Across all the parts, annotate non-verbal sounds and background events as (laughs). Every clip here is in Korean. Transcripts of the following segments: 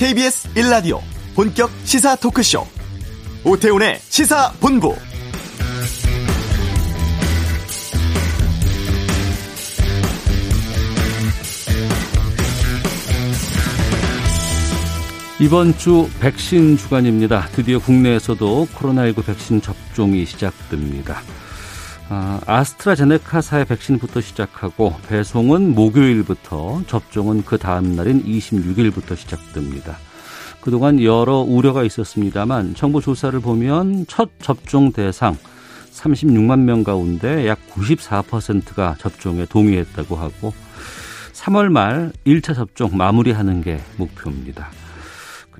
KBS 1라디오 본격 시사 토크쇼 오태훈의 시사본부 이번 주 백신 주간입니다. 드디어 국내에서도 코로나19 백신 접종이 시작됩니다. 아, 스트라제네카사의 백신부터 시작하고 배송은 목요일부터 접종은 그 다음 날인 26일부터 시작됩니다. 그동안 여러 우려가 있었습니다만 정부 조사를 보면 첫 접종 대상 36만 명 가운데 약 94%가 접종에 동의했다고 하고 3월 말 1차 접종 마무리하는 게 목표입니다.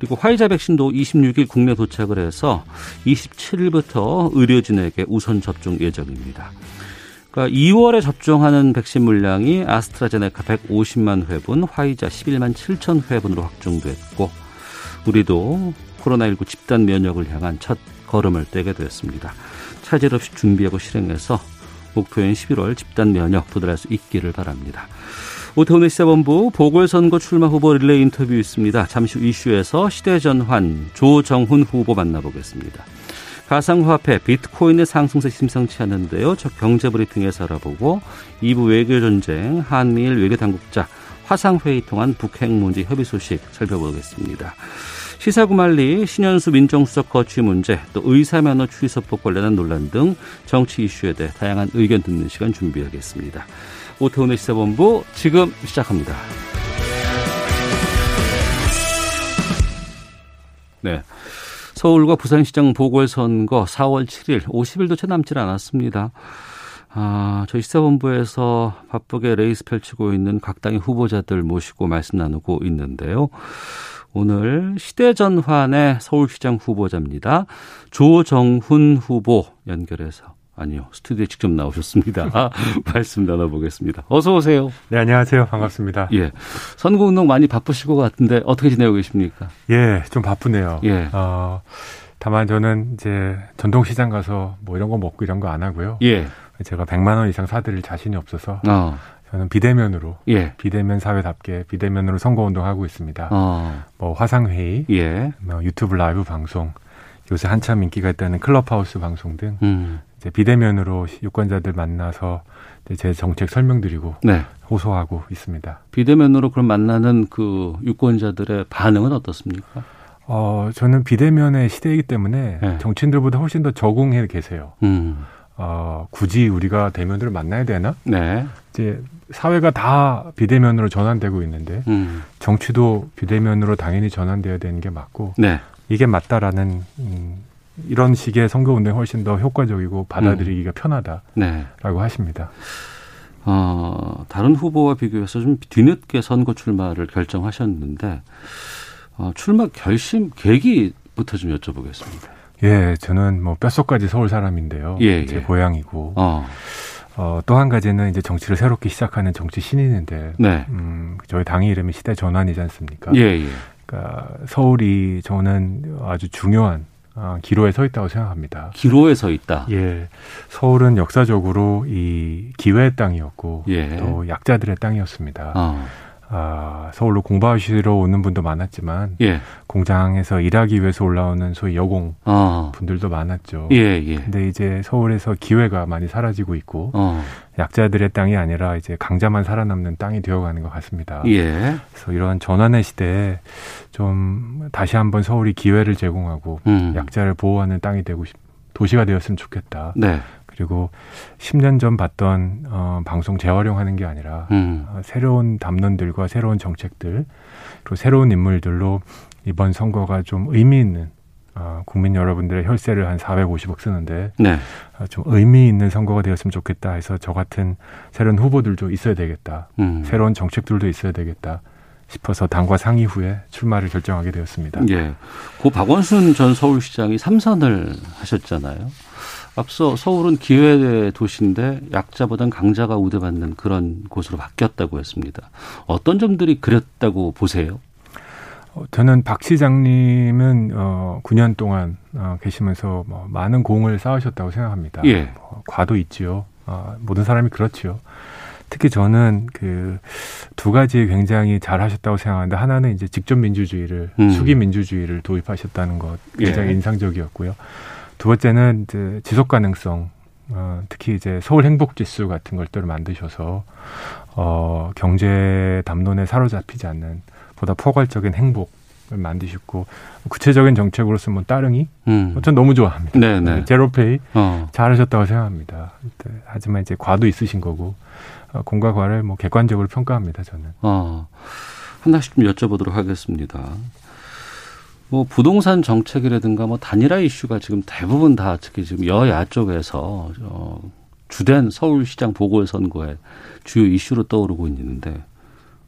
그리고 화이자 백신도 26일 국내 도착을 해서 27일부터 의료진에게 우선 접종 예정입니다. 그러니까 2월에 접종하는 백신 물량이 아스트라제네카 150만 회분, 화이자 11만 7천 회분으로 확정됐고 우리도 코로나19 집단 면역을 향한 첫 걸음을 떼게 되었습니다. 차질 없이 준비하고 실행해서 목표인 11월 집단 면역 도달할 수 있기를 바랍니다. 오태훈의 시사본부 보궐선거 출마 후보 릴레이 인터뷰 있습니다. 잠시 후 이슈에서 시대전환 조정훈 후보 만나보겠습니다. 가상화폐 비트코인의 상승세 심상치 않은데요. 저 경제브리핑에서 알아보고 2부 외교전쟁 한미일 외교당국자 화상회의 통한 북핵 문제 협의 소식 살펴보겠습니다. 시사구말리, 신현수 민정수석 거취 문제, 또 의사면허 취소법 관련한 논란 등 정치 이슈에 대해 다양한 의견 듣는 시간 준비하겠습니다. 오태훈의 시사본부 지금 시작합니다. 네. 서울과 부산시장 보궐선거 4월 7일 50일도 채 남질 않았습니다. 아, 저희 시사본부에서 바쁘게 레이스 펼치고 있는 각 당의 후보자들 모시고 말씀 나누고 있는데요. 오늘 시대전환의 서울시장 후보자입니다. 조정훈 후보 연결해서 아니요. 스튜디오에 직접 나오셨습니다. (laughs) 말씀 나눠보겠습니다. 어서 오세요. 네, 안녕하세요. 반갑습니다. 예. 선거운동 많이 바쁘실 것 같은데 어떻게 지내고 계십니까? 예, 좀 바쁘네요. 예. 어, 다만 저는 이제 전통시장 가서 뭐 이런 거 먹고 이런 거 안 하고요. 예. 제가 100만 원 이상 사드릴 자신이 없어서 어. 저는 비대면으로 예. 비대면 사회답게 비대면으로 선거운동 하고 있습니다. 어. 뭐 화상회의, 예. 뭐 유튜브 라이브 방송, 요새 한참 인기가 있다는 클럽하우스 방송 등 음. 이제 비대면으로 유권자들 만나서 제 정책 설명드리고 네. 호소하고 있습니다. 비대면으로 그럼 만나는 그 유권자들의 반응은 어떻습니까? 어, 저는 비대면의 시대이기 때문에 네. 정치인들보다 훨씬 더 적응해 계세요. 음. 어, 굳이 우리가 대면으로 만나야 되나? 네. 이제 사회가 다 비대면으로 전환되고 있는데 음. 정치도 비대면으로 당연히 전환돼야 되는 게 맞고 네. 이게 맞다라는 음, 이런 식의 선거 운동이 훨씬 더 효과적이고 받아들이기가 편하다라고 네. 하십니다. 어, 다른 후보와 비교해서 좀 뒤늦게 선거 출마를 결정하셨는데 어, 출마 결심 계기부터 좀 여쭤보겠습니다. 예, 저는 뭐 뼛속까지 서울 사람인데요. 예, 제 예. 고향이고 어, 어, 또 한 가지는 이제 정치를 새롭게 시작하는 정치 신인인데 네. 음, 저희 당의 이름이 시대 전환이지 않습니까? 예, 예. 그러니까 서울이 저는 아주 중요한 어, 기로에 서 있다고 생각합니다. 기로에 서 있다. 예, 서울은 역사적으로 이 기회의 땅이었고 예. 또 약자들의 땅이었습니다. 어, 아, 서울로 공부하시러 오는 분도 많았지만 예. 공장에서 일하기 위해서 올라오는 소위 여공 어, 분들도 많았죠. 예, 예. 근데 이제 서울에서 기회가 많이 사라지고 있고 어, 약자들의 땅이 아니라 이제 강자만 살아남는 땅이 되어가는 것 같습니다. 예. 그래서 이런 전환의 시대에 좀 다시 한번 서울이 기회를 제공하고 음. 약자를 보호하는 땅이 되고 싶, 도시가 되었으면 좋겠다. 네. 그리고 10년 전 봤던 어, 방송 재활용하는 게 아니라 음. 어, 새로운 담론들과 새로운 정책들 그리고 새로운 인물들로 이번 선거가 좀 의미 있는 어, 국민 여러분들의 혈세를 한 450억 쓰는데 네. 어, 좀 의미 있는 선거가 되었으면 좋겠다 해서 저 같은 새로운 후보들도 있어야 되겠다. 음. 새로운 정책들도 있어야 되겠다 싶어서 당과 상의 후에 출마를 결정하게 되었습니다. 예. 고 박원순 전 서울시장이 삼선을 하셨잖아요. 앞서 서울은 기회의 도시인데 약자보단 강자가 우대받는 그런 곳으로 바뀌었다고 했습니다. 어떤 점들이 그랬다고 보세요? 어, 저는 박 시장님은 어, 9년 동안 어, 계시면서 뭐 많은 공을 쌓으셨다고 생각합니다. 예. 뭐, 과도 있지요. 어, 모든 사람이 그렇지요. 특히 저는 그 두 가지 굉장히 잘 하셨다고 생각하는데 하나는 이제 직접 민주주의를 음. 수기 민주주의를 도입하셨다는 것 굉장히 예. 인상적이었고요. 두 번째는 이제 지속 가능성 어, 특히 이제 서울 행복 지수 같은 것들을 만드셔서 어, 경제 담론에 사로잡히지 않는 보다 포괄적인 행복을 만드셨고 구체적인 정책으로서 뭐 따릉이 음. 전 너무 좋아합니다. 네네. 제로페이 어. 잘하셨다고 생각합니다. 네, 하지만 이제 과도 있으신 거고 어, 공과 과를 뭐 객관적으로 평가합니다. 저는. 어. 하나씩 좀 여쭤보도록 하겠습니다. 뭐 부동산 정책이라든가 뭐 단일화 이슈가 지금 대부분 다 특히 지금 여야 쪽에서 어, 주된 서울시장 보궐선거의 주요 이슈로 떠오르고 있는데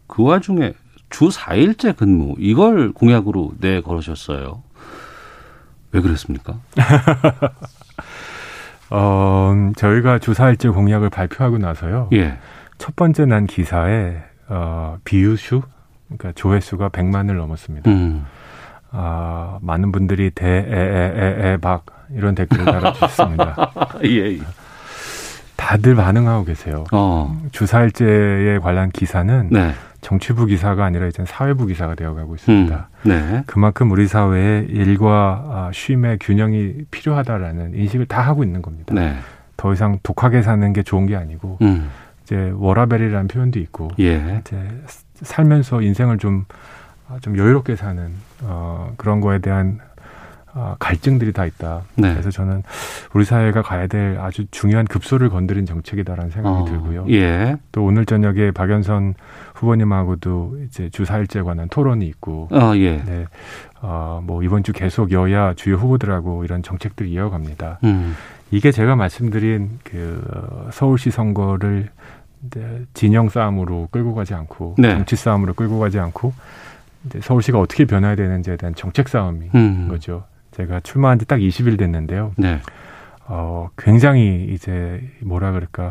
그 와중에 주 4일째 근무 이걸 공약으로 내 걸으셨어요. 왜 그랬습니까? (laughs) 어, 저희가 주사일제 공약을 발표하고 나서요. 예. 첫 번째 난 기사에 어, 비유수 그러니까 조회수가 100만을 넘었습니다. 음. 아, 많은 분들이 대에에에에 박 이런 댓글을 달아주셨습니다. (laughs) 예. 예. 다들 반응하고 계세요. 어. 주사일제에 관한 기사는 네. 정치부 기사가 아니라 이제 사회부 기사가 되어가고 있습니다. 음. 네. 그만큼 우리 사회에 일과 아, 쉼의 균형이 필요하다라는 인식을 다 하고 있는 겁니다. 네. 더 이상 독하게 사는 게 좋은 게 아니고 음. 이제 워라벨이라는 표현도 있고 예. 이제 살면서 인생을 좀, 아, 좀 여유롭게 사는 어, 그런 거에 대한 어, 갈증들이 다 있다. 네. 그래서 저는 우리 사회가 가야 될 아주 중요한 급소를 건드린 정책이다라는 생각이 어, 들고요. 예. 또 오늘 저녁에 박연선 후보님하고도 이제 주사일제 관한 토론이 있고, 어, 예. 네, 어, 뭐 이번 주 계속 여야 주요 후보들하고 이런 정책들 이어갑니다. 음. 이게 제가 말씀드린 그 어, 서울시 선거를 이제 진영 싸움으로 끌고 가지 않고 네. 정치 싸움으로 끌고 가지 않고 서울시가 어떻게 변화해야 되는지에 대한 정책 싸움인 음. 거죠. 제가 출마한 지 딱 20일 됐는데요. 네. 어, 굉장히 이제 뭐라 그럴까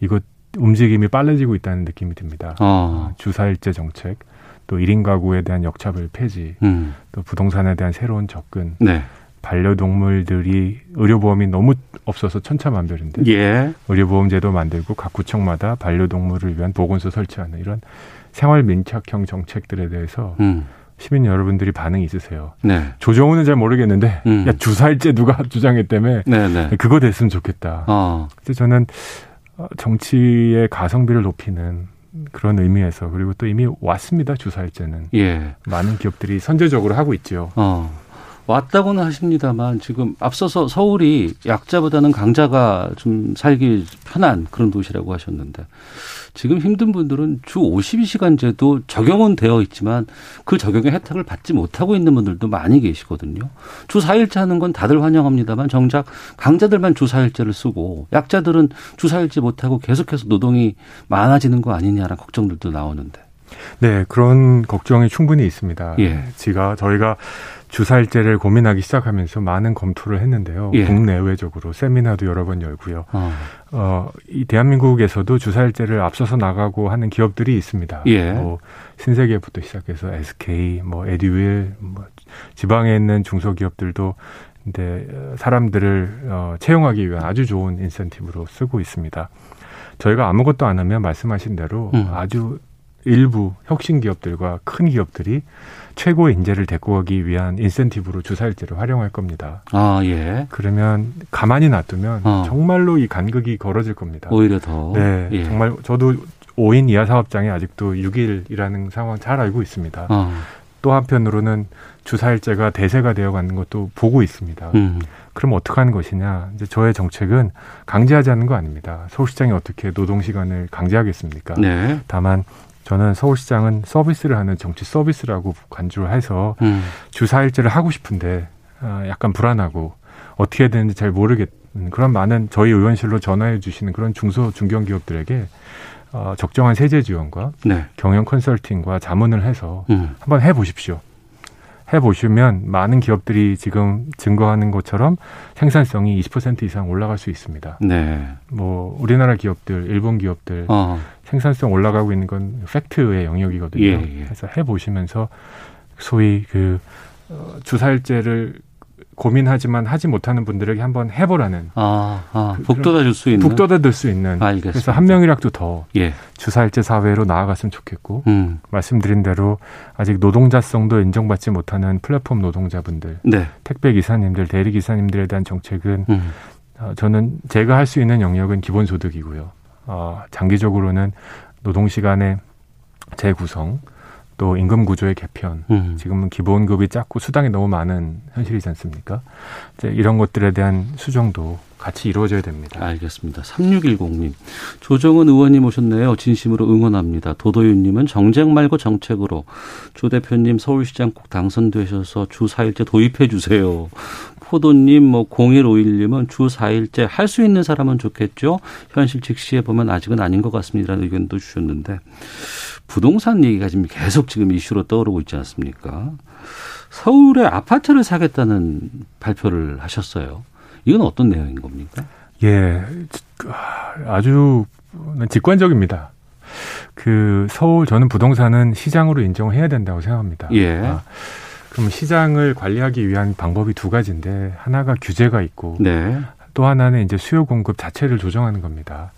이거 움직임이 빨라지고 있다는 느낌이 듭니다. 어. 주사일제 정책, 또 1인 가구에 대한 역차별 폐지, 음. 또 부동산에 대한 새로운 접근, 네. 반려동물들이 의료보험이 너무 없어서 천차만별인데 예. 의료보험제도 만들고 각 구청마다 반려동물을 위한 보건소 설치하는 이런 생활 민착형 정책들에 대해서 음. 시민 여러분들이 반응이 있으세요. 네. 조정훈은 잘 모르겠는데 음. 야 주사일제 누가 (laughs) 주장했다며 네, 네. 그거 됐으면 좋겠다. 어. 그래서 저는 어, 정치의 가성비를 높이는 그런 의미에서 그리고 또 이미 왔습니다 주사일제는 예. 많은 기업들이 선제적으로 하고 있죠. 어. 왔다고는 하십니다만 지금 앞서서 서울이 약자보다는 강자가 좀 살기 편한 그런 도시라고 하셨는데 지금 힘든 분들은 주 52시간제도 적용은 되어 있지만 그 적용의 혜택을 받지 못하고 있는 분들도 많이 계시거든요. 주 4일째 하는 건 다들 환영합니다만 정작 강자들만 주 4일제를 쓰고 약자들은 주 4일제 못하고 계속해서 노동이 많아지는 거 아니냐라는 걱정들도 나오는데. 네 그런 걱정이 충분히 있습니다. 예. 지가 저희가 주사일제를 고민하기 시작하면서 많은 검토를 했는데요. 예. 국내외적으로 세미나도 여러 번 열고요. 어. 어, 이 대한민국에서도 주사일제를 앞서서 나가고 하는 기업들이 있습니다. 예. 뭐 신세계부터 시작해서 SK, 뭐 에듀윌, 뭐 지방에 있는 중소기업들도 근데 사람들을 어, 채용하기 위한 아주 좋은 인센티브로 쓰고 있습니다. 저희가 아무것도 안 하면 말씀하신 대로 음. 아주 일부 혁신 기업들과 큰 기업들이 최고의 인재를 데리고 가기 위한 인센티브로 주사일제를 활용할 겁니다. 아, 예. 그러면 가만히 놔두면 어. 정말로 이 간극이 걸어질 겁니다. 오히려 더. 네, 예. 정말 저도 5인 이하 사업장에 아직도 6일이라는 상황 잘 알고 있습니다. 어. 또 한편으로는 주사일제가 대세가 되어 가는 것도 보고 있습니다. 음. 그럼 어떻게 하는 것이냐? 이제 저의 정책은 강제하지 않는 거 아닙니다. 서울시장이 어떻게 노동 시간을 강제하겠습니까? 네. 다만 저는 서울시장은 서비스를 하는 정치 서비스라고 간주를 해서 음. 주사일제를 하고 싶은데 아, 약간 불안하고 어떻게 해야 되는지 잘 모르겠는 그런 많은 저희 의원실로 전화해 주시는 그런 중소 중견 기업들에게 어, 적정한 세제 지원과 네. 경영 컨설팅과 자문을 해서 음. 한번 해 보십시오. 해 보시면 많은 기업들이 지금 증거하는 것처럼 생산성이 20% 이상 올라갈 수 있습니다. 네. 뭐 우리나라 기업들, 일본 기업들 어. 생산성 올라가고 있는 건 팩트의 영역이거든요. 예, 예. 그래서 해 보시면서 소위 그 어, 주사일제를 고민하지만 하지 못하는 분들에게 한번 해보라는. 아, 아 북돋아 줄 수 있는. 북돋아 줄 수 있는. 알겠습니다. 그래서 한 명이라도 더 예. 주사일제 사회로 나아갔으면 좋겠고 음. 말씀드린 대로 아직 노동자성도 인정받지 못하는 플랫폼 노동자분들, 네. 택배 기사님들, 대리 기사님들에 대한 정책은 음. 어, 저는 제가 할 수 있는 영역은 기본소득이고요. 어, 장기적으로는 노동 시간의 재구성, 또 임금 구조의 개편, 음. 지금은 기본급이 작고 수당이 너무 많은 현실이지 않습니까? 이제 이런 것들에 대한 수정도 같이 이루어져야 됩니다. 알겠습니다. 3610님. 조정은 의원님 오셨네요. 진심으로 응원합니다. 도도윤님은 정쟁 말고 정책으로. 조 대표님 서울시장 꼭 당선되셔서 주 4일째 도입해 주세요. 포도님, 뭐 0151님은 주 4일째 할 수 있는 사람은 좋겠죠. 현실 직시해 보면 아직은 아닌 것 같습니다라는 의견도 주셨는데 부동산 얘기가 지금 계속 지금 이슈로 떠오르고 있지 않습니까? 서울에 아파트를 사겠다는 발표를 하셨어요. 이건 어떤 내용인 겁니까? 예, 아주 직관적입니다. 그 서울 저는 부동산은 시장으로 인정해야 된다고 생각합니다. 예. 아, 그럼 시장을 관리하기 위한 방법이 두 가지인데 하나가 규제가 있고 네. 또 하나는 이제 수요 공급 자체를 조정하는 겁니다.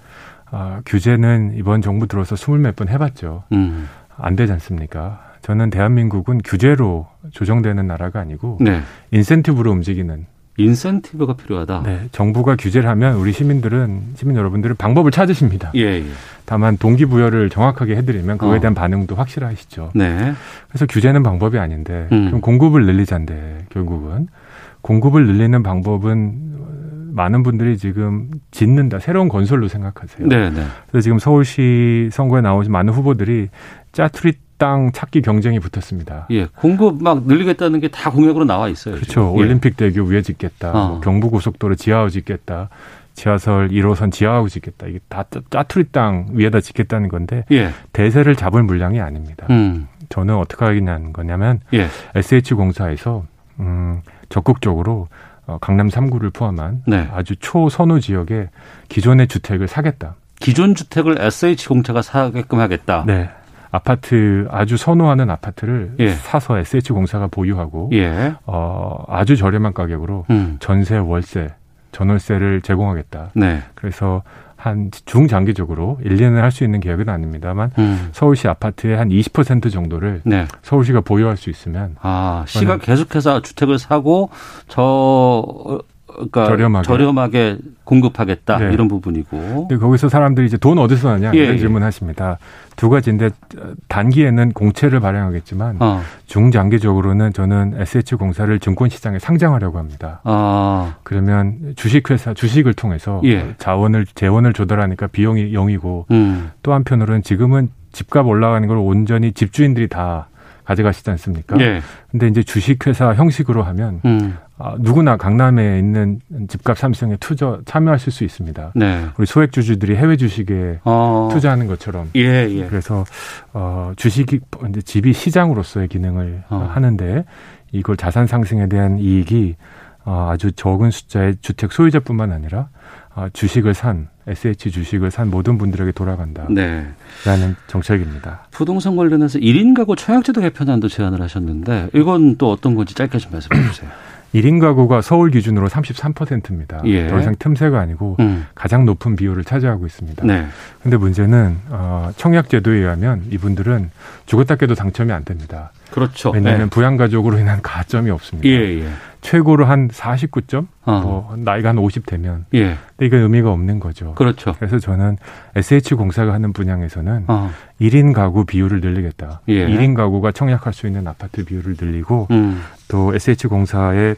아, 규제는 이번 정부 들어서 스물 몇 번 해봤죠. 음. 안 되지 않습니까? 저는 대한민국은 규제로 조정되는 나라가 아니고 네. 인센티브로 움직이는 인센티브가 필요하다. 네, 정부가 규제를 하면 우리 시민들은 시민 여러분들은 방법을 찾으십니다. 예, 예. 다만 동기부여를 정확하게 해드리면 그거에 어. 대한 반응도 확실하시죠. 네. 그래서 규제는 방법이 아닌데 음. 그럼 공급을 늘리자인데 결국은 공급을 늘리는 방법은 많은 분들이 지금 짓는다 새로운 건설로 생각하세요. 네, 네. 그래서 지금 서울시 선거에 나오신 많은 후보들이 짜투리 땅 찾기 경쟁이 붙었습니다. 예. 공급 막 늘리겠다는 게 다 공약으로 나와 있어요. 그렇죠. 지금. 예. 올림픽 대교 위에 짓겠다. 어. 뭐 경부고속도로 지하로 짓겠다. 지하철 1호선 지하로 짓겠다. 이게 다 짜- 짜투리 땅 위에다 짓겠다는 건데 예. 대세를 잡을 물량이 아닙니다. 음. 저는 어떻게 하겠냐는 거냐면 예. SH공사에서 음, 적극적으로 어, 강남 3구를 포함한 네. 아주 초선호 지역에 기존의 주택을 사겠다. 기존 주택을 SH 공차가 사게끔 하겠다. 네. 아파트 아주 선호하는 아파트를 예. 사서 SH공사가 보유하고 예. 어, 아주 저렴한 가격으로 음. 전세, 월세, 전월세를 제공하겠다. 네. 그래서 한 중장기적으로 1, 2년을 할 수 있는 계획은 아닙니다만 음. 서울시 아파트의 한 20% 정도를 네. 서울시가 보유할 수 있으면 아, 시가 계속해서 주택을 사고 저 그러니까 저렴하게. 저렴하게 공급하겠다 네. 이런 부분이고. 근데 거기서 사람들이 이제 돈 어디서 나냐 예, 이런 예. 질문하십니다. 두 가지인데 어, 단기에는 공채를 발행하겠지만 어. 중장기적으로는 저는 SH공사를 증권시장에 상장하려고 합니다. 아. 그러면 주식회사 주식을 통해서 예. 자원을 재원을 조달하니까 비용이 0이고 음. 또 한편으로는 지금은 집값 올라가는 걸 온전히 집주인들이 다 가져가시지 않습니까? 예. 근데 이제 주식회사 형식으로 하면 음. 아, 누구나 강남에 있는 집값 상승에 투자 참여하실 수 있습니다. 네. 우리 소액 주주들이 해외 주식에 어. 투자하는 것처럼 예, 예. 그래서 어 주식이 이제 집이 시장으로서의 기능을 어. 하는데 이걸 자산 상승에 대한 이익이 어, 아주 적은 숫자의 주택 소유자뿐만 아니라 어, 주식을 산 SH 주식을 산 모든 분들에게 돌아간다라는 네. 정책입니다. 부동산 관련해서 1인 가구 청약제도 개편안도 제안을 하셨는데 이건 또 어떤 건지 짧게 좀 말씀해 주세요. (clears throat) 1인 가구가 서울 기준으로 33%입니다. 예. 더 이상 틈새가 아니고 음. 가장 높은 비율을 차지하고 있습니다. 네. 근데 문제는 어, 청약제도에 의하면 이분들은 죽었다 깨도 당첨이 안 됩니다. 그렇죠. 왜냐하면 부양 가족으로 인한 가점이 없습니다. 예, 예. 최고로 한 49점? 어. 뭐 나이가 한 50 되면 예. 근데 이게 의미가 없는 거죠. 그렇죠. 그래서 저는 SH공사가 하는 분양에서는 어. 1인 가구 비율을 늘리겠다. 예. 1인 가구가 청약할 수 있는 아파트 비율을 늘리고 음. 또 SH공사의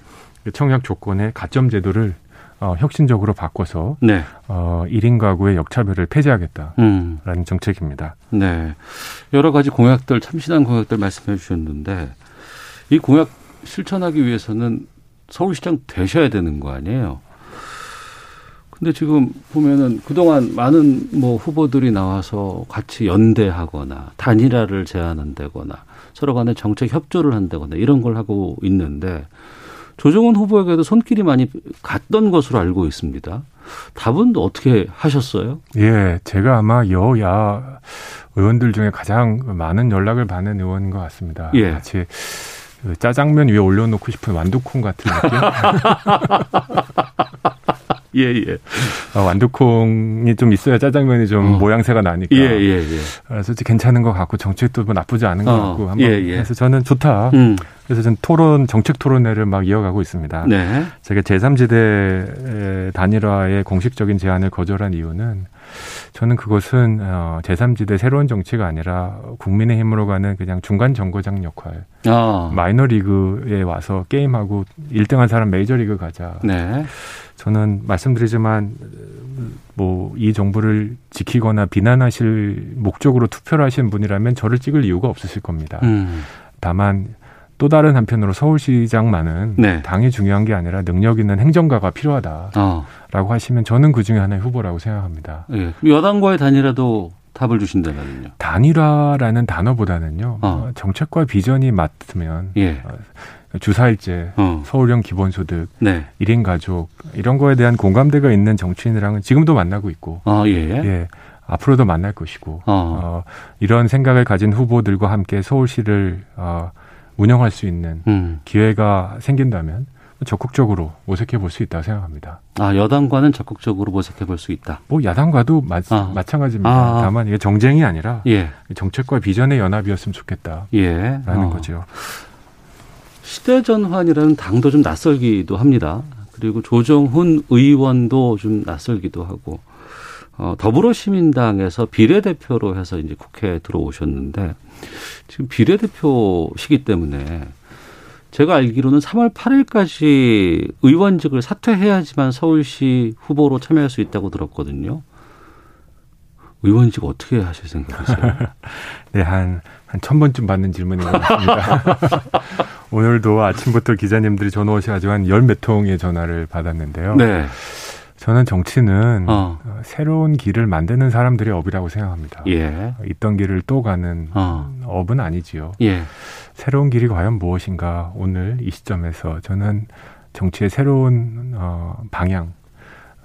청약 조건의 가점 제도를 어, 혁신적으로 바꿔서 네. 어, 1인 가구의 역차별을 폐지하겠다라는 음. 정책입니다. 네. 여러 가지 공약들, 참신한 공약들 말씀해 주셨는데 이 공약 실천하기 위해서는 서울시장 되셔야 되는 거 아니에요? 근데 지금 보면은 그동안 많은 뭐 후보들이 나와서 같이 연대하거나 단일화를 제안한다거나 서로 간에 정책 협조를 한다거나 이런 걸 하고 있는데 조정훈 후보에게도 손길이 많이 갔던 것으로 알고 있습니다. 답은 어떻게 하셨어요? 예, 제가 아마 여야 의원들 중에 가장 많은 연락을 받는 의원인 것 같습니다. 예. 같이 그 짜장면 위에 올려놓고 싶은 완두콩 같은 느낌? (laughs) 예, 예. 어, 완두콩이 좀 있어야 짜장면이 좀 어. 모양새가 나니까. 예, 예, 예. 그래서 괜찮은 것 같고 정책도 뭐 나쁘지 않은 것 어. 같고 한번 예, 예. 그래서 저는 좋다. 음. 그래서 저는 토론 정책 토론회를 막 이어가고 있습니다. 네. 제가 제3지대 단일화의 공식적인 제안을 거절한 이유는 저는 그것은 어, 제3지대 새로운 정치가 아니라 국민의 힘으로 가는 그냥 중간 정거장 역할. 아. 마이너리그에 와서 게임하고 1등한 사람 메이저리그 가자. 네. 저는 말씀드리지만 뭐 이 정부를 지키거나 비난하실 목적으로 투표를 하신 분이라면 저를 찍을 이유가 없으실 겁니다. 음. 다만 또 다른 한편으로 서울시장만은 네. 당이 중요한 게 아니라 능력 있는 행정가가 필요하다라고 어. 하시면 저는 그 중에 하나의 후보라고 생각합니다. 예. 여당과의 단일화도 답을 주신다면요. 단일화라는 단어보다는요. 어. 정책과 비전이 맞으면 예. 어, 주사일제, 어. 서울형 기본소득, 네. 1인 가족 이런 거에 대한 공감대가 있는 정치인이랑은 지금도 만나고 있고, 아, 예. 예. 앞으로도 만날 것이고, 어. 어, 이런 생각을 가진 후보들과 함께 서울시를 어, 운영할 수 있는 음. 기회가 생긴다면 적극적으로 모색해 볼 수 있다고 생각합니다. 아 여당과는 적극적으로 모색해 볼 수 있다. 뭐 야당과도 마, 아. 마찬가지입니다. 아. 다만 이게 정쟁이 아니라 예. 정책과 비전의 연합이었으면 좋겠다라는 예. 어. 거죠. 시대전환이라는 당도 좀 낯설기도 합니다. 그리고 조정훈 의원도 좀 낯설기도 하고 어, 더불어시민당에서 비례대표로 해서 이제 국회에 들어오셨는데 지금 비례대표시기 때문에 제가 알기로는 3월 8일까지 의원직을 사퇴해야지만 서울시 후보로 참여할 수 있다고 들었거든요. 의원직 어떻게 하실 생각이세요? (laughs) 네, 한, 한 천 번쯤 받는 질문인 것 같습니다. (laughs) 오늘도 아침부터 기자님들이 전화 오셔가지고 한 열 몇 통의 전화를 받았는데요. 네. 저는 정치는 어. 어. 새로운 길을 만드는 사람들의 업이라고 생각합니다. 예. 있던 길을 또 가는 어. 업은 아니지요. 예. 새로운 길이 과연 무엇인가 오늘 이 시점에서 저는 정치의 새로운 어, 방향,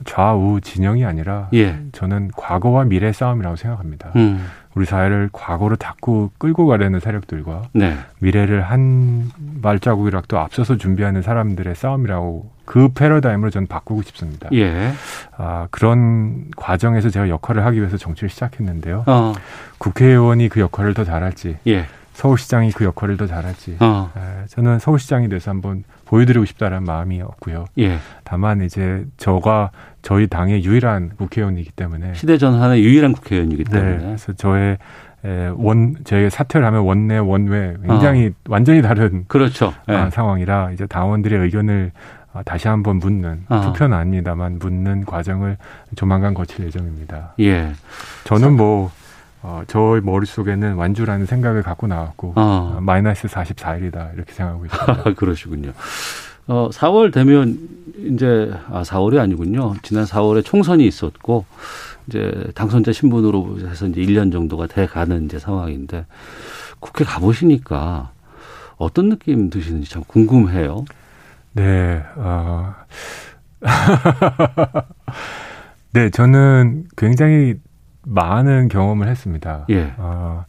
좌우 진영이 아니라 예. 저는 과거와 미래 싸움이라고 생각합니다. 음. 우리 사회를 과거로 자꾸 끌고 가려는 세력들과 네. 미래를 한 발자국이라도 앞서서 준비하는 사람들의 싸움이라고 그 패러다임으로 저는 바꾸고 싶습니다. 예. 아, 그런 과정에서 제가 역할을 하기 위해서 정치를 시작했는데요. 어. 국회의원이 그 역할을 더 잘할지 예. 서울시장이 그 역할을 더 잘할지 어. 에, 저는 서울시장이 돼서 한번 보여드리고 싶다는 마음이 없고요. 예. 다만 이제 저가 저희 당의 유일한 국회의원이기 때문에 시대전환의 유일한 국회의원이기 네, 때문에 네, 그래서 저의 원 저희 사퇴를 하면 원내 원외 굉장히 어. 완전히 다른 그렇죠. 네. 상황이라 이제 당원들의 의견을 어, 다시 한번 묻는 어. 투표는 아닙니다만 묻는 과정을 조만간 거칠 예정입니다. 예. 저는 뭐 어, 저 머릿속에는 완주라는 생각을 갖고 나왔고 어. 어 마이너스 44일이다 이렇게 생각하고 있습니다. (laughs) 그러시군요. 어, 4월 되면 이제 아 4월이 아니군요. 지난 4월에 총선이 있었고 이제 당선자 신분으로 해서 이제 1년 정도가 돼 가는 이제 상황인데 국회 가 보시니까 어떤 느낌 드시는지 참 궁금해요. 네. 어. (laughs) 네, 저는 굉장히 많은 경험을 했습니다. 예. 어,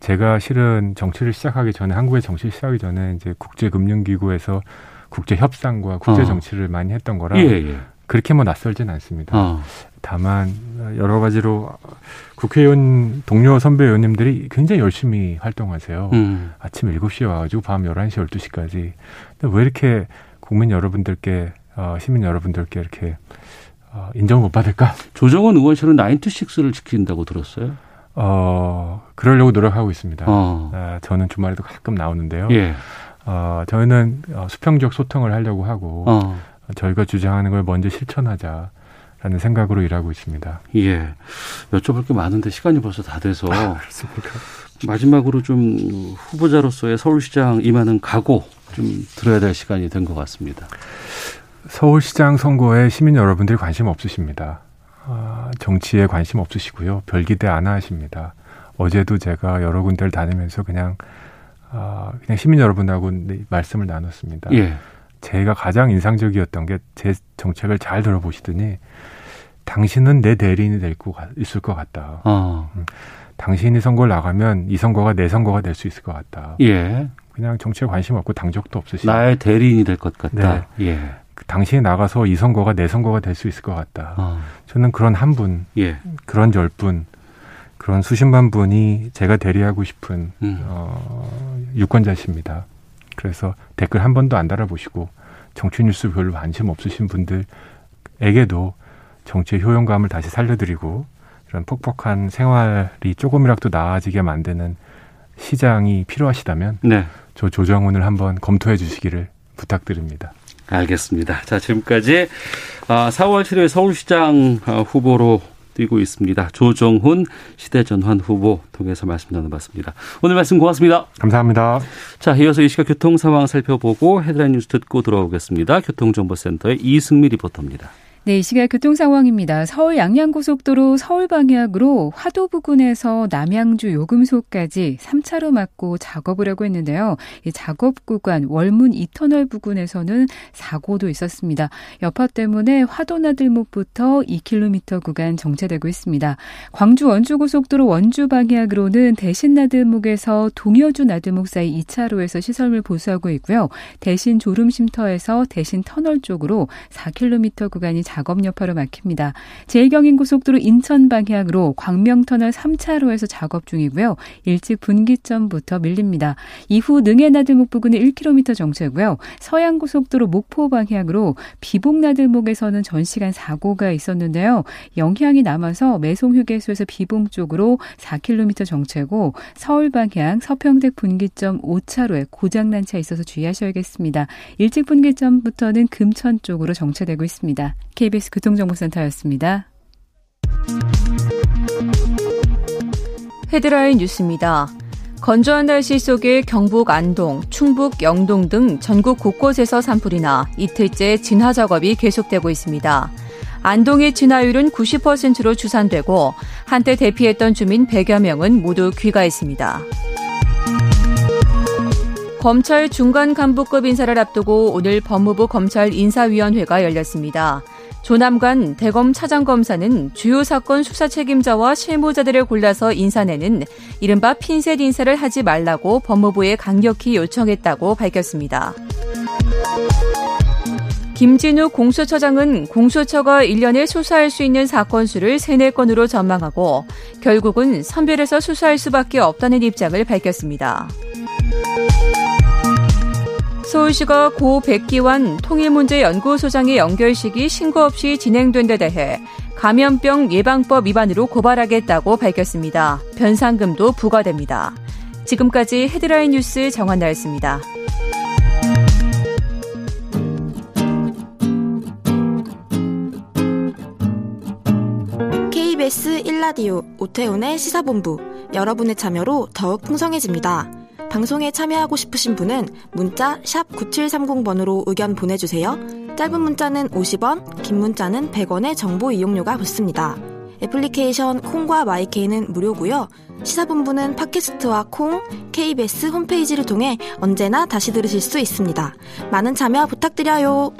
제가 실은 정치를 시작하기 전에 한국의 정치를 시작하기 전에 이제 국제금융기구에서 국제 협상과 국제 어. 정치를 어. 많이 했던 거라 예, 예. 그렇게 뭐 낯설진 않습니다. 어. 다만 여러 가지로 국회의원 동료 선배 의원님들이 굉장히 열심히 활동하세요. 음. 아침 7시에 와가지고 밤 11시, 12시까지. 근데 왜 이렇게 국민 여러분들께, 어, 시민 여러분들께 이렇게 어, 인정을 못 받을까? 조정원 의원실은 나인투식스를 지킨다고 들었어요. 어, 그러려고 노력하고 있습니다. 어. 아, 저는 주말에도 가끔 나오는데요. 예. 어, 저희는 어, 수평적 소통을 하려고 하고 어. 저희가 주장하는 걸 먼저 실천하자. 라는 생각으로 일하고 있습니다. 예. 여쭤볼 게 많은데 시간이 벌써 다 돼서. 아, 마지막으로 좀 후보자로서의 서울시장 임하는 각오 좀 들어야 될 시간이 된 것 같습니다. 서울시장 선거에 시민 여러분들이 관심 없으십니다. 아, 정치에 관심 없으시고요. 별 기대 안 하십니다. 어제도 제가 여러 군데를 다니면서 그냥 아, 그냥 시민 여러분하고 말씀을 나눴습니다. 예. 제가 가장 인상적이었던 게 제 정책을 잘 들어보시더니 당신은 내 대리인이 될 거 있을 것 같다. 어. 음, 당신이 선거를 나가면 이 선거가 내 선거가 될 수 있을 것 같다. 예. 그냥 정치에 관심 없고 당적도 없으시고 나의 대리인이 될 것 같다. 네. 예. 그 당시에 나가서 이 선거가 내 선거가 될 수 있을 것 같다. 어. 저는 그런 한 분, 예. 그런 열 분, 그런 수십만 분이 제가 대리하고 싶은 음. 어, 유권자십니다. 그래서 댓글 한 번도 안 달아보시고 정치 뉴스 별로 관심 없으신 분들에게도 정치의 효용감을 다시 살려드리고 이런 폭폭한 생활이 조금이라도 나아지게 만드는 시장이 필요하시다면 네. 저 조정훈을 한번 검토해 주시기를 부탁드립니다. 알겠습니다. 자, 지금까지 4월 아, 7일 서울시장 아, 후보로 뛰고 있습니다. 조정훈 시대전환 후보 통해서 말씀 나눠봤습니다. 오늘 말씀 고맙습니다. 감사합니다. 자, 이어서 이 시각 교통 상황 살펴보고 헤드라인 뉴스 듣고 돌아오겠습니다. 교통정보센터의 이승미 리포터입니다. 네, 이 시각 교통 상황입니다. 서울 양양고속도로 서울 방향으로 화도 부근에서 남양주 요금소까지 3차로 막고 작업을 하고 있는데요. 이 작업 구간 월문 이터널 부근에서는 사고도 있었습니다. 여파 때문에 화도 나들목부터 2km 구간 정체되고 있습니다. 광주 원주고속도로 원주 방향으로는 대신 나들목에서 동여주 나들목 사이 2차로에서 시설물 보수하고 있고요. 대신 졸음쉼터에서 대신 터널 쪽으로 4km 구간이 작업 여파로 막힙니다. 제1경인고속도로 인천 방향으로 광명터널 3차로에서 작업 중이고요. 일찍 분기점부터 밀립니다. 이후 능해나들목 부근은 1km 정체고요. 서양고속도로 목포 방향으로 비봉나들목에서는 전시간 사고가 있었는데요. 영향이 남아서 매송휴게소에서 비봉 쪽으로 4km 정체고 서울 방향 서평택 분기점 5차로에 고장난 차 있어서 주의하셔야겠습니다. 일찍 분기점부터는 금천 쪽으로 정체되고 있습니다. KBS 교통정보센터였습니다. 헤드라인 뉴스입니다. 건조한 날씨 속에 경북 안동, 충북 영동 등 전국 곳곳에서 산불이 나 이틀째 진화 작업이 계속되고 있습니다. 안동의 진화율은 90%로 추산되고 한때 대피했던 주민 100여 명은 모두 귀가했습니다. 검찰 중간 간부급 인사를 앞두고 오늘 법무부 검찰 인사위원회가 열렸습니다. 조남관 대검 차장검사는 주요 사건 수사 책임자와 실무자들을 골라서 인사내는 이른바 핀셋 인사를 하지 말라고 법무부에 강력히 요청했다고 밝혔습니다. 김진우 공수처장은 공수처가 1년에 수사할 수 있는 사건 수를 3, 4건으로 전망하고 결국은 선별해서 수사할 수밖에 없다는 입장을 밝혔습니다. 서울시가 고 백기환 통일문제연구소장의 연결식이 신고 없이 진행된 데 대해 감염병 예방법 위반으로 고발하겠다고 밝혔습니다. 변상금도 부과됩니다. 지금까지 헤드라인 뉴스 정한나였습니다. KBS 1라디오 오태훈의 시사본부 여러분의 참여로 더욱 풍성해집니다. 방송에 참여하고 싶으신 분은 문자 9730번으로 의견 보내주세요. 짧은 문자는 50원, 긴 문자는 100원의 정보 이용료가 붙습니다. 애플리케이션 콩과 마이케이는 무료고요. 시사본부는 팟캐스트와 콩, KBS 홈페이지를 통해 언제나 다시 들으실 수 있습니다. 많은 참여 부탁드려요.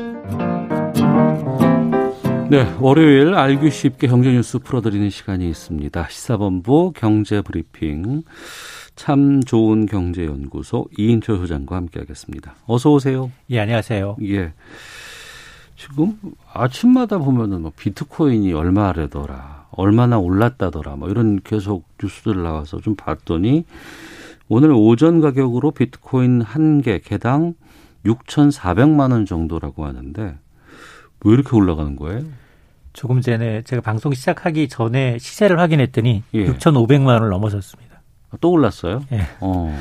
네, 월요일 알기 쉽게 경제뉴스 풀어드리는 시간이 있습니다. 시사본부 경제브리핑. 참 좋은 경제연구소 이인철 소장과 함께하겠습니다. 어서 오세요. 예, 안녕하세요. 예. 지금 아침마다 보면은 뭐 비트코인이 얼마래더라, 얼마나 올랐다더라, 뭐 이런 계속 뉴스들 나와서 좀 봤더니 오늘 오전 가격으로 비트코인 한 개 개당 6,400만 원 정도라고 하는데 왜 이렇게 올라가는 거예요? 조금 전에 제가 방송 시작하기 전에 시세를 확인했더니 예. 6,500만 원을 넘어섰습니다. 또 올랐어요? 예. 어.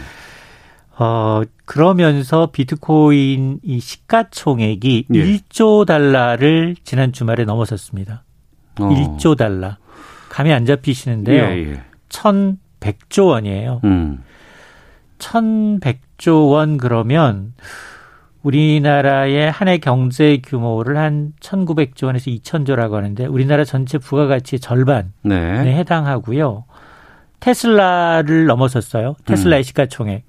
어, 그러면서 비트코인 이 시가총액이 예. 1조 달러를 지난 주말에 넘어섰습니다. 어. 1조 달러. 감이 안 잡히시는데요. 예, 예. 1,100조 원이에요. 음. 1,100조 원 그러면 우리나라의 한 해 경제 규모를 한 1,900조 원에서 2,000조라고 하는데 우리나라 전체 부가가치의 절반에 네. 해당하고요. 테슬라를 넘어섰어요. 테슬라의 음. 시가총액.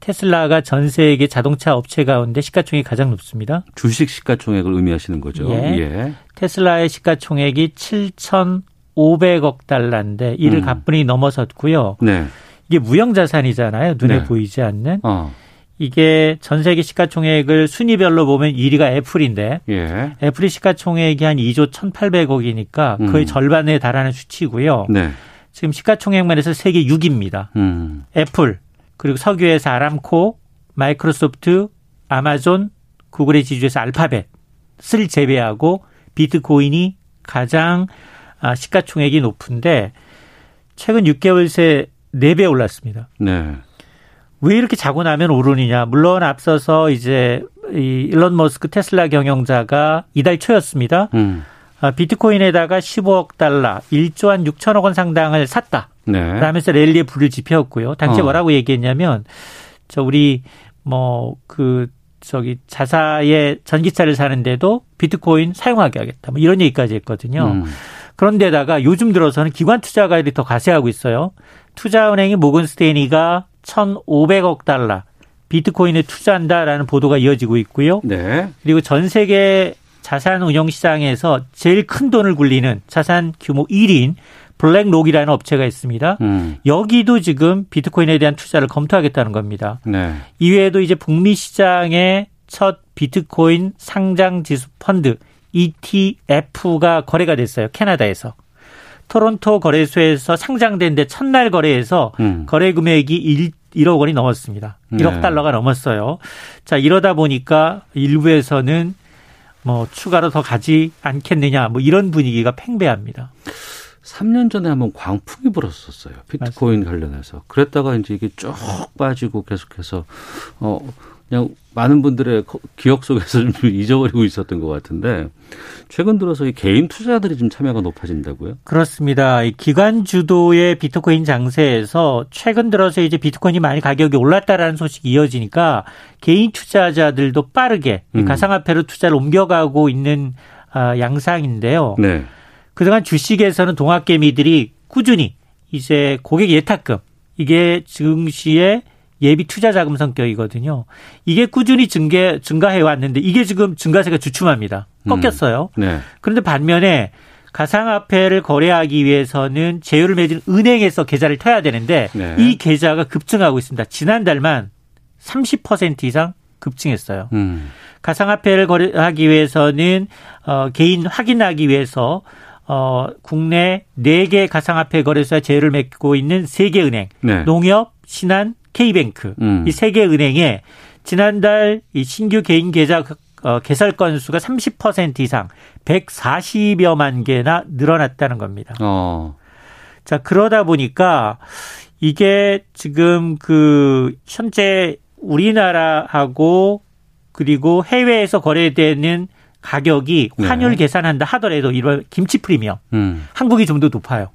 테슬라가 전 세계 자동차 업체 가운데 시가총액이 가장 높습니다. 주식 시가총액을 의미하시는 거죠. 예. 예. 테슬라의 시가총액이 7,500억 달러인데 이를 음. 가뿐히 넘어섰고요. 네. 이게 무형 자산이잖아요. 눈에 네. 보이지 않는. 어. 이게 전 세계 시가총액을 순위별로 보면 1위가 애플인데 예. 애플의 시가총액이 한 2조 1,800억이니까 거의 음. 절반에 달하는 수치고요. 네. 지금 시가총액만 해서 세계 6위입니다. 음. 애플 그리고 석유회사 아람코, 마이크로소프트, 아마존, 구글의 지주에서 알파벳을 제외하고 비트코인이 가장 아, 시가총액이 높은데 최근 6개월 새 4배 올랐습니다. 네. 왜 이렇게 자고 나면 오르느냐? 물론 앞서서 이제 이 일론 머스크 테슬라 경영자가 이달 초였습니다. 음. 아, 비트코인에다가 15억 달러, 1조 한 6천억 원 상당을 샀다. 네. 라면서 랠리에 불을 지폈고요. 당시 어. 뭐라고 얘기했냐면 저 우리 뭐 그 저기 자사의 전기차를 사는데도 비트코인 사용하게 하겠다. 뭐 이런 얘기까지 했거든요. 음. 그런데다가 요즘 들어서는 기관 투자가들이 더 가세하고 있어요. 투자은행이 모건 스테이니가 1,500억 달러 비트코인에 투자한다라는 보도가 이어지고 있고요. 네. 그리고 전 세계 자산 운용 시장에서 제일 큰 돈을 굴리는 자산 규모 1위인 블랙록이라는 업체가 있습니다. 음. 여기도 지금 비트코인에 대한 투자를 검토하겠다는 겁니다. 네. 이외에도 이제 북미 시장의 첫 비트코인 상장 지수 펀드 ETF가 거래가 됐어요. 캐나다에서. 토론토 거래소에서 상장된 데 첫날 거래에서 음. 거래 금액이 1, 1억 원이 넘었습니다. 1억 네. 달러가 넘었어요. 자, 이러다 보니까 일부에서는 뭐 추가로 더 가지 않겠느냐 뭐 이런 분위기가 팽배합니다. 3년 전에 한번 광풍이 불었었어요. 비트코인 맞습니다. 관련해서. 그랬다가 이제 이게 쭉 빠지고 계속해서 어 그냥 많은 분들의 기억 속에서 좀 (laughs) 잊어버리고 있었던 것 같은데 최근 들어서 이 개인 투자들이 좀 참여가 높아진다고요? 그렇습니다. 이 기관 주도의 비트코인 장세에서 최근 들어서 이제 비트코인이 많이 가격이 올랐다라는 소식이 이어지니까 개인 투자자들도 빠르게 음. 가상화폐로 투자를 옮겨가고 있는 아, 양상인데요. 네. 그동안 주식에서는 동학개미들이 꾸준히 이제 고객 예탁금 이게 증시에 예비 투자 자금 성격이거든요. 이게 꾸준히 증가 증가해 왔는데 이게 지금 증가세가 주춤합니다. 꺾였어요. 음. 네. 그런데 반면에 가상화폐를 거래하기 위해서는 제휴를 맺은 은행에서 계좌를 터야 되는데 네. 이 계좌가 급증하고 있습니다. 지난달만 30% 이상 급증했어요. 음. 가상화폐를 거래하기 위해서는 어, 개인 확인하기 위해서 어, 국내 4개 가상화폐 거래소와 제휴를 맺고 있는 3개 은행, 네. 농협, 신한, K뱅크 음. 이세 개 은행에 지난달 이 신규 개인 계좌 어, 개설 건수가 30% 이상 140여만 개나 늘어났다는 겁니다. 어. 자, 그러다 보니까 이게 지금 그 현재 우리나라하고 그리고 해외에서 거래되는 가격이 네. 환율 네. 계산한다 하더라도 이런 김치 프리미엄 음. 한국이 좀 더 높아요.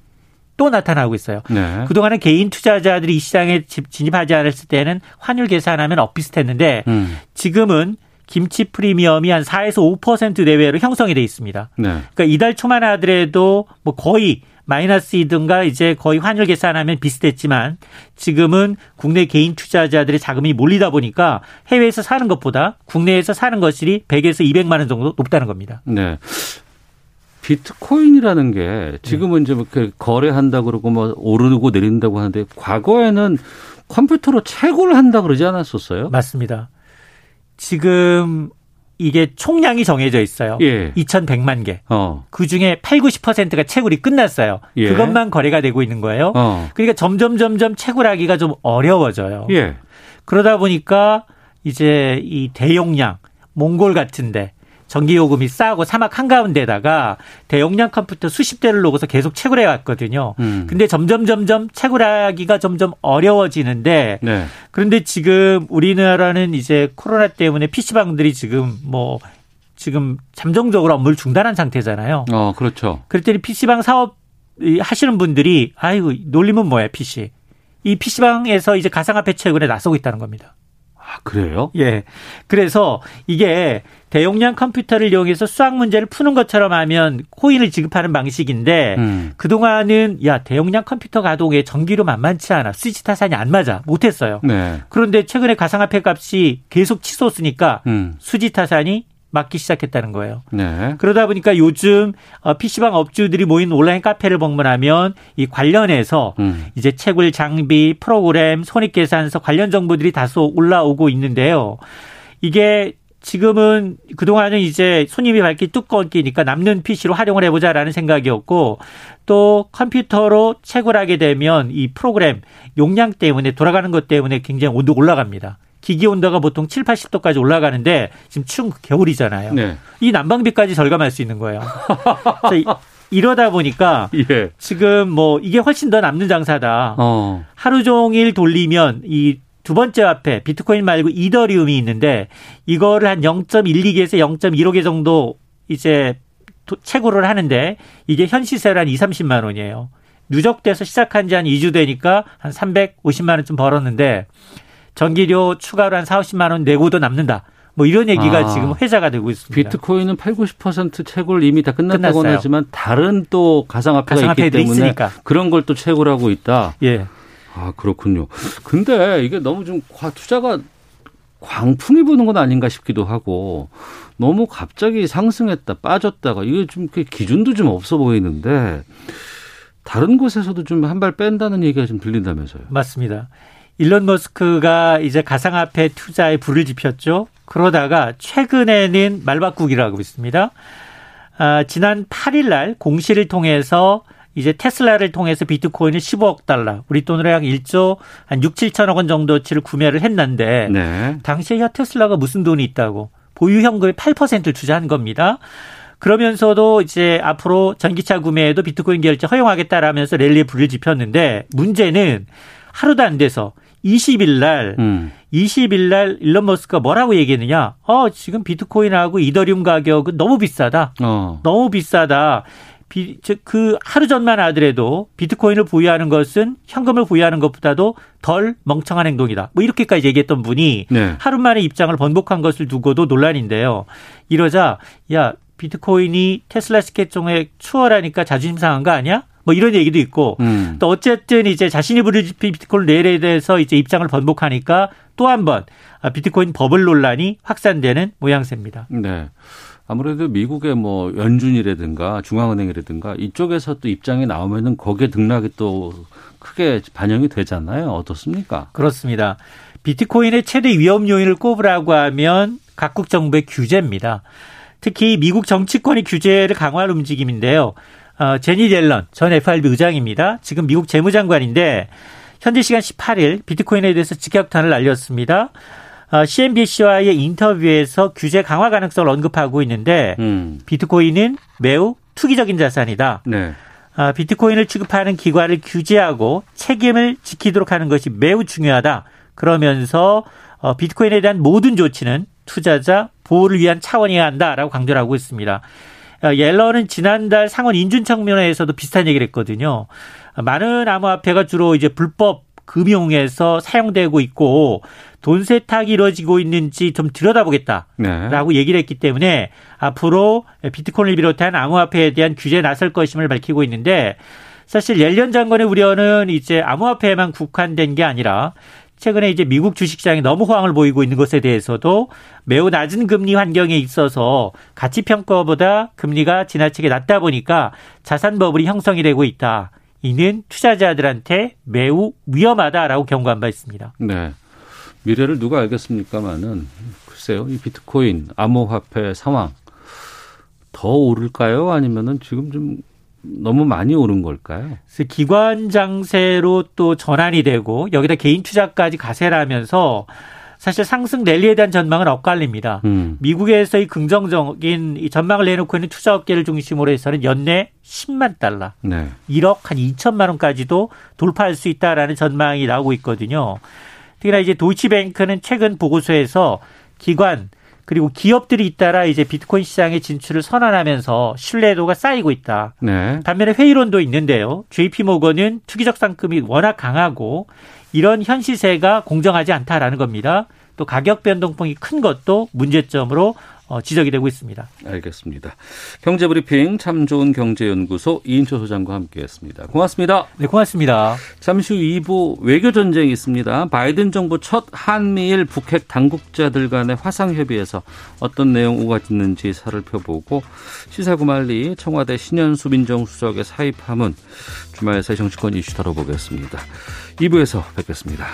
또 나타나고 있어요. 네. 그동안은 개인 투자자들이 이 시장에 진입하지 않았을 때는 환율 계산하면 엇비슷했는데 음. 지금은 김치 프리미엄이 한 4에서 5% 내외로 형성이 돼 있습니다. 네. 그러니까 이달 초만 하더라도 뭐 거의 마이너스 이든가 이제 거의 환율 계산하면 비슷했지만 지금은 국내 개인 투자자들의 자금이 몰리다 보니까 해외에서 사는 것보다 국내에서 사는 것이 100에서 200만 원 정도 높다는 겁니다. 네. 비트코인이라는 게 지금은 이제 뭐 거래한다 그러고 뭐 오르고 내린다고 하는데 과거에는 컴퓨터로 채굴을 한다 그러지 않았었어요? 맞습니다. 지금 이게 총량이 정해져 있어요. 예. 2,100만 개. 어. 그 중에 8, 90%가 채굴이 끝났어요. 예. 그것만 거래가 되고 있는 거예요. 어. 그러니까 점점 점점 채굴하기가 좀 어려워져요. 예. 그러다 보니까 이제 이 대용량 몽골 같은데 전기요금이 싸고 사막 한가운데다가 대용량 컴퓨터 수십 대를 놓고서 계속 채굴해 왔거든요. 음. 근데 점점 점점 채굴하기가 점점 어려워지는데 네. 그런데 지금 우리나라는 이제 코로나 때문에 PC방들이 지금 뭐 지금 잠정적으로 업무를 중단한 상태잖아요. 어, 그렇죠. 그랬더니 PC방 사업 하시는 분들이 아이고 놀림은 뭐야, PC. 이 PC방에서 이제 가상화폐 채굴에 나서고 있다는 겁니다. 아, 그래요? 예. 그래서 이게 대용량 컴퓨터를 이용해서 수학 문제를 푸는 것처럼 하면 코인을 지급하는 방식인데 음. 그동안은 야, 대용량 컴퓨터 가동에 전기료 만만치 않아. 스위치 타산이 안 맞아. 못 했어요. 네. 그런데 최근에 가상화폐 값이 계속 치솟으니까 음. 수지 타산이 맞기 시작했다는 거예요. 네. 그러다 보니까 요즘 어, PC방 업주들이 모인 온라인 카페를 방문하면 이 관련해서 음. 이제 채굴 장비, 프로그램, 손익계산서 관련 정보들이 다소 올라오고 있는데요. 이게 지금은 그동안은 이제 손님이 밝기 두꺼우니까 남는 PC로 활용을 해보자라는 생각이었고 또 컴퓨터로 채굴하게 되면 이 프로그램 용량 때문에 돌아가는 것 때문에 굉장히 온도 올라갑니다. 기기 온도가 보통 7, 80도까지 올라가는데 지금 추운 겨울이잖아요. 네. 이 난방비까지 절감할 수 있는 거예요. 이러다 보니까 (laughs) 예. 지금 뭐 이게 훨씬 더 남는 장사다. 어. 하루 종일 돌리면 이 두 번째 화폐 비트코인 말고 이더리움이 있는데 이거를 한 0.12개에서 0.15개 정도 이제 채굴을 하는데 이게 현 시세로 한 2, 30만 원이에요. 누적돼서 시작한 지 한 2주 되니까 한 350만 원쯤 벌었는데 전기료 추가로 한 4, 50만 원 내고도 남는다. 뭐 이런 얘기가 아, 지금 회자가 되고 있습니다. 비트코인은 8, 90% 채굴 이미 다 끝났다고 하지만 다른 또 가상화폐가 가상화폐 있기 때문에 있으니까. 그런 걸 또 채굴하고 있다. 예. 아 그렇군요. 근데 이게 너무 좀 투자가 광풍이 부는 건 아닌가 싶기도 하고 너무 갑자기 상승했다 빠졌다가 이게 좀 기준도 좀 없어 보이는데 다른 곳에서도 좀 한 발 뺀다는 얘기가 좀 들린다면서요. 맞습니다. 일론 머스크가 이제 가상화폐 투자에 불을 지폈죠. 그러다가 최근에는 말바꾸기라고 있습니다. 아, 지난 8일 날 공시를 통해서 이제 테슬라를 통해서 비트코인을 15억 달러, 우리 돈으로 약 1조 한 6, 7천억 원 정도치를 구매를 했는데 네. 당시에 야 테슬라가 무슨 돈이 있다고 보유 현금의 8%를 투자한 겁니다. 그러면서도 이제 앞으로 전기차 구매에도 비트코인 결제 허용하겠다라면서 랠리에 불을 지폈는데 문제는 하루도 안 돼서 20일 날 음. 20일 날 일론 머스크가 뭐라고 얘기했느냐? 어, 지금 비트코인하고 이더리움 가격은 너무 비싸다. 어. 너무 비싸다. 비, 그 하루 전만 하더라도 비트코인을 보유하는 것은 현금을 보유하는 것보다도 덜 멍청한 행동이다. 뭐 이렇게까지 얘기했던 분이 네. 하루 만에 입장을 번복한 것을 두고도 논란인데요. 이러자 야 비트코인이 테슬라 스케총에 추월하니까 자존심 상한 거 아니야? 뭐 이런 얘기도 있고 음. 또 어쨌든 이제 자신이 부를 비트코인 레일에 대해서 이제 입장을 번복하니까 또 한 번 비트코인 버블 논란이 확산되는 모양새입니다. 네. 아무래도 미국의 뭐 연준이라든가 중앙은행이라든가 이쪽에서 또 입장이 나오면은 거기에 등락이 또 크게 반영이 되잖아요. 어떻습니까? 그렇습니다. 비트코인의 최대 위험 요인을 꼽으라고 하면 각국 정부의 규제입니다. 특히 미국 정치권이 규제를 강화할 움직임인데요. 어, 제니 델런 전 FRB 의장입니다. 지금 미국 재무장관인데 현지 시간 18일 비트코인에 대해서 직격탄을 날렸습니다. 어, CNBC와의 인터뷰에서 규제 강화 가능성을 언급하고 있는데 음. 비트코인은 매우 투기적인 자산이다. 네. 어, 비트코인을 취급하는 기관을 규제하고 책임을 지키도록 하는 것이 매우 중요하다. 그러면서 어, 비트코인에 대한 모든 조치는 투자자 보호를 위한 차원이어야 한다라고 강조를 하고 있습니다. 어, 옐런은 지난달 상원 인준청문회에서도 비슷한 얘기를 했거든요. 많은 암호화폐가 주로 이제 불법 금융에서 사용되고 있고 돈 세탁이 이루어지고 있는지 좀 들여다보겠다라고 네. 얘기를 했기 때문에 앞으로 비트코인을 비롯한 암호화폐에 대한 규제에 나설 것임을 밝히고 있는데 사실 옐런 장관의 우려는 이제 암호화폐에만 국한된 게 아니라 최근에 이제 미국 주식시장이 너무 호황을 보이고 있는 것에 대해서도 매우 낮은 금리 환경에 있어서 가치 평가보다 금리가 지나치게 낮다 보니까 자산 버블이 형성이 되고 있다. 이는 투자자들한테 매우 위험하다라고 경고한 바 있습니다. 네. 미래를 누가 알겠습니까마는 글쎄요. 이 비트코인 암호화폐 상황 더 오를까요? 아니면은 지금 좀 너무 많이 오른 걸까요? 그래서 기관 장세로 또 전환이 되고 여기다 개인 투자까지 가세라면서 사실 상승 랠리에 대한 전망은 엇갈립니다. 음. 미국에서의 긍정적인 이 전망을 내놓고 있는 투자업계를 중심으로 해서는 연내 10만 달러, 네. 1억 한 2천만 원까지도 돌파할 수 있다라는 전망이 나오고 있거든요. 특히나 이제 도이치뱅크는 최근 보고서에서 기관 그리고 기업들이 잇따라 이제 비트코인 시장의 진출을 선언하면서 신뢰도가 쌓이고 있다. 네. 반면에 회의론도 있는데요. JP 모건은 투기적 상금이 워낙 강하고 이런 현 시세가 공정하지 않다라는 겁니다. 또 가격 변동폭이 큰 것도 문제점으로 어, 지적이 되고 있습니다. 알겠습니다. 경제브리핑 참 좋은 경제연구소 이인초 소장과 함께했습니다. 고맙습니다. 네, 고맙습니다. 잠시 후 2부 외교 전쟁이 있습니다. 바이든 정부 첫 한미일 북핵 당국자들 간의 화상 협의에서 어떤 내용 오가있는지 살펴보고 시사구말리 청와대 신현수 민정수석의 사입 파문 주말 새 정치권 이슈 다뤄보겠습니다. 2부에서 뵙겠습니다.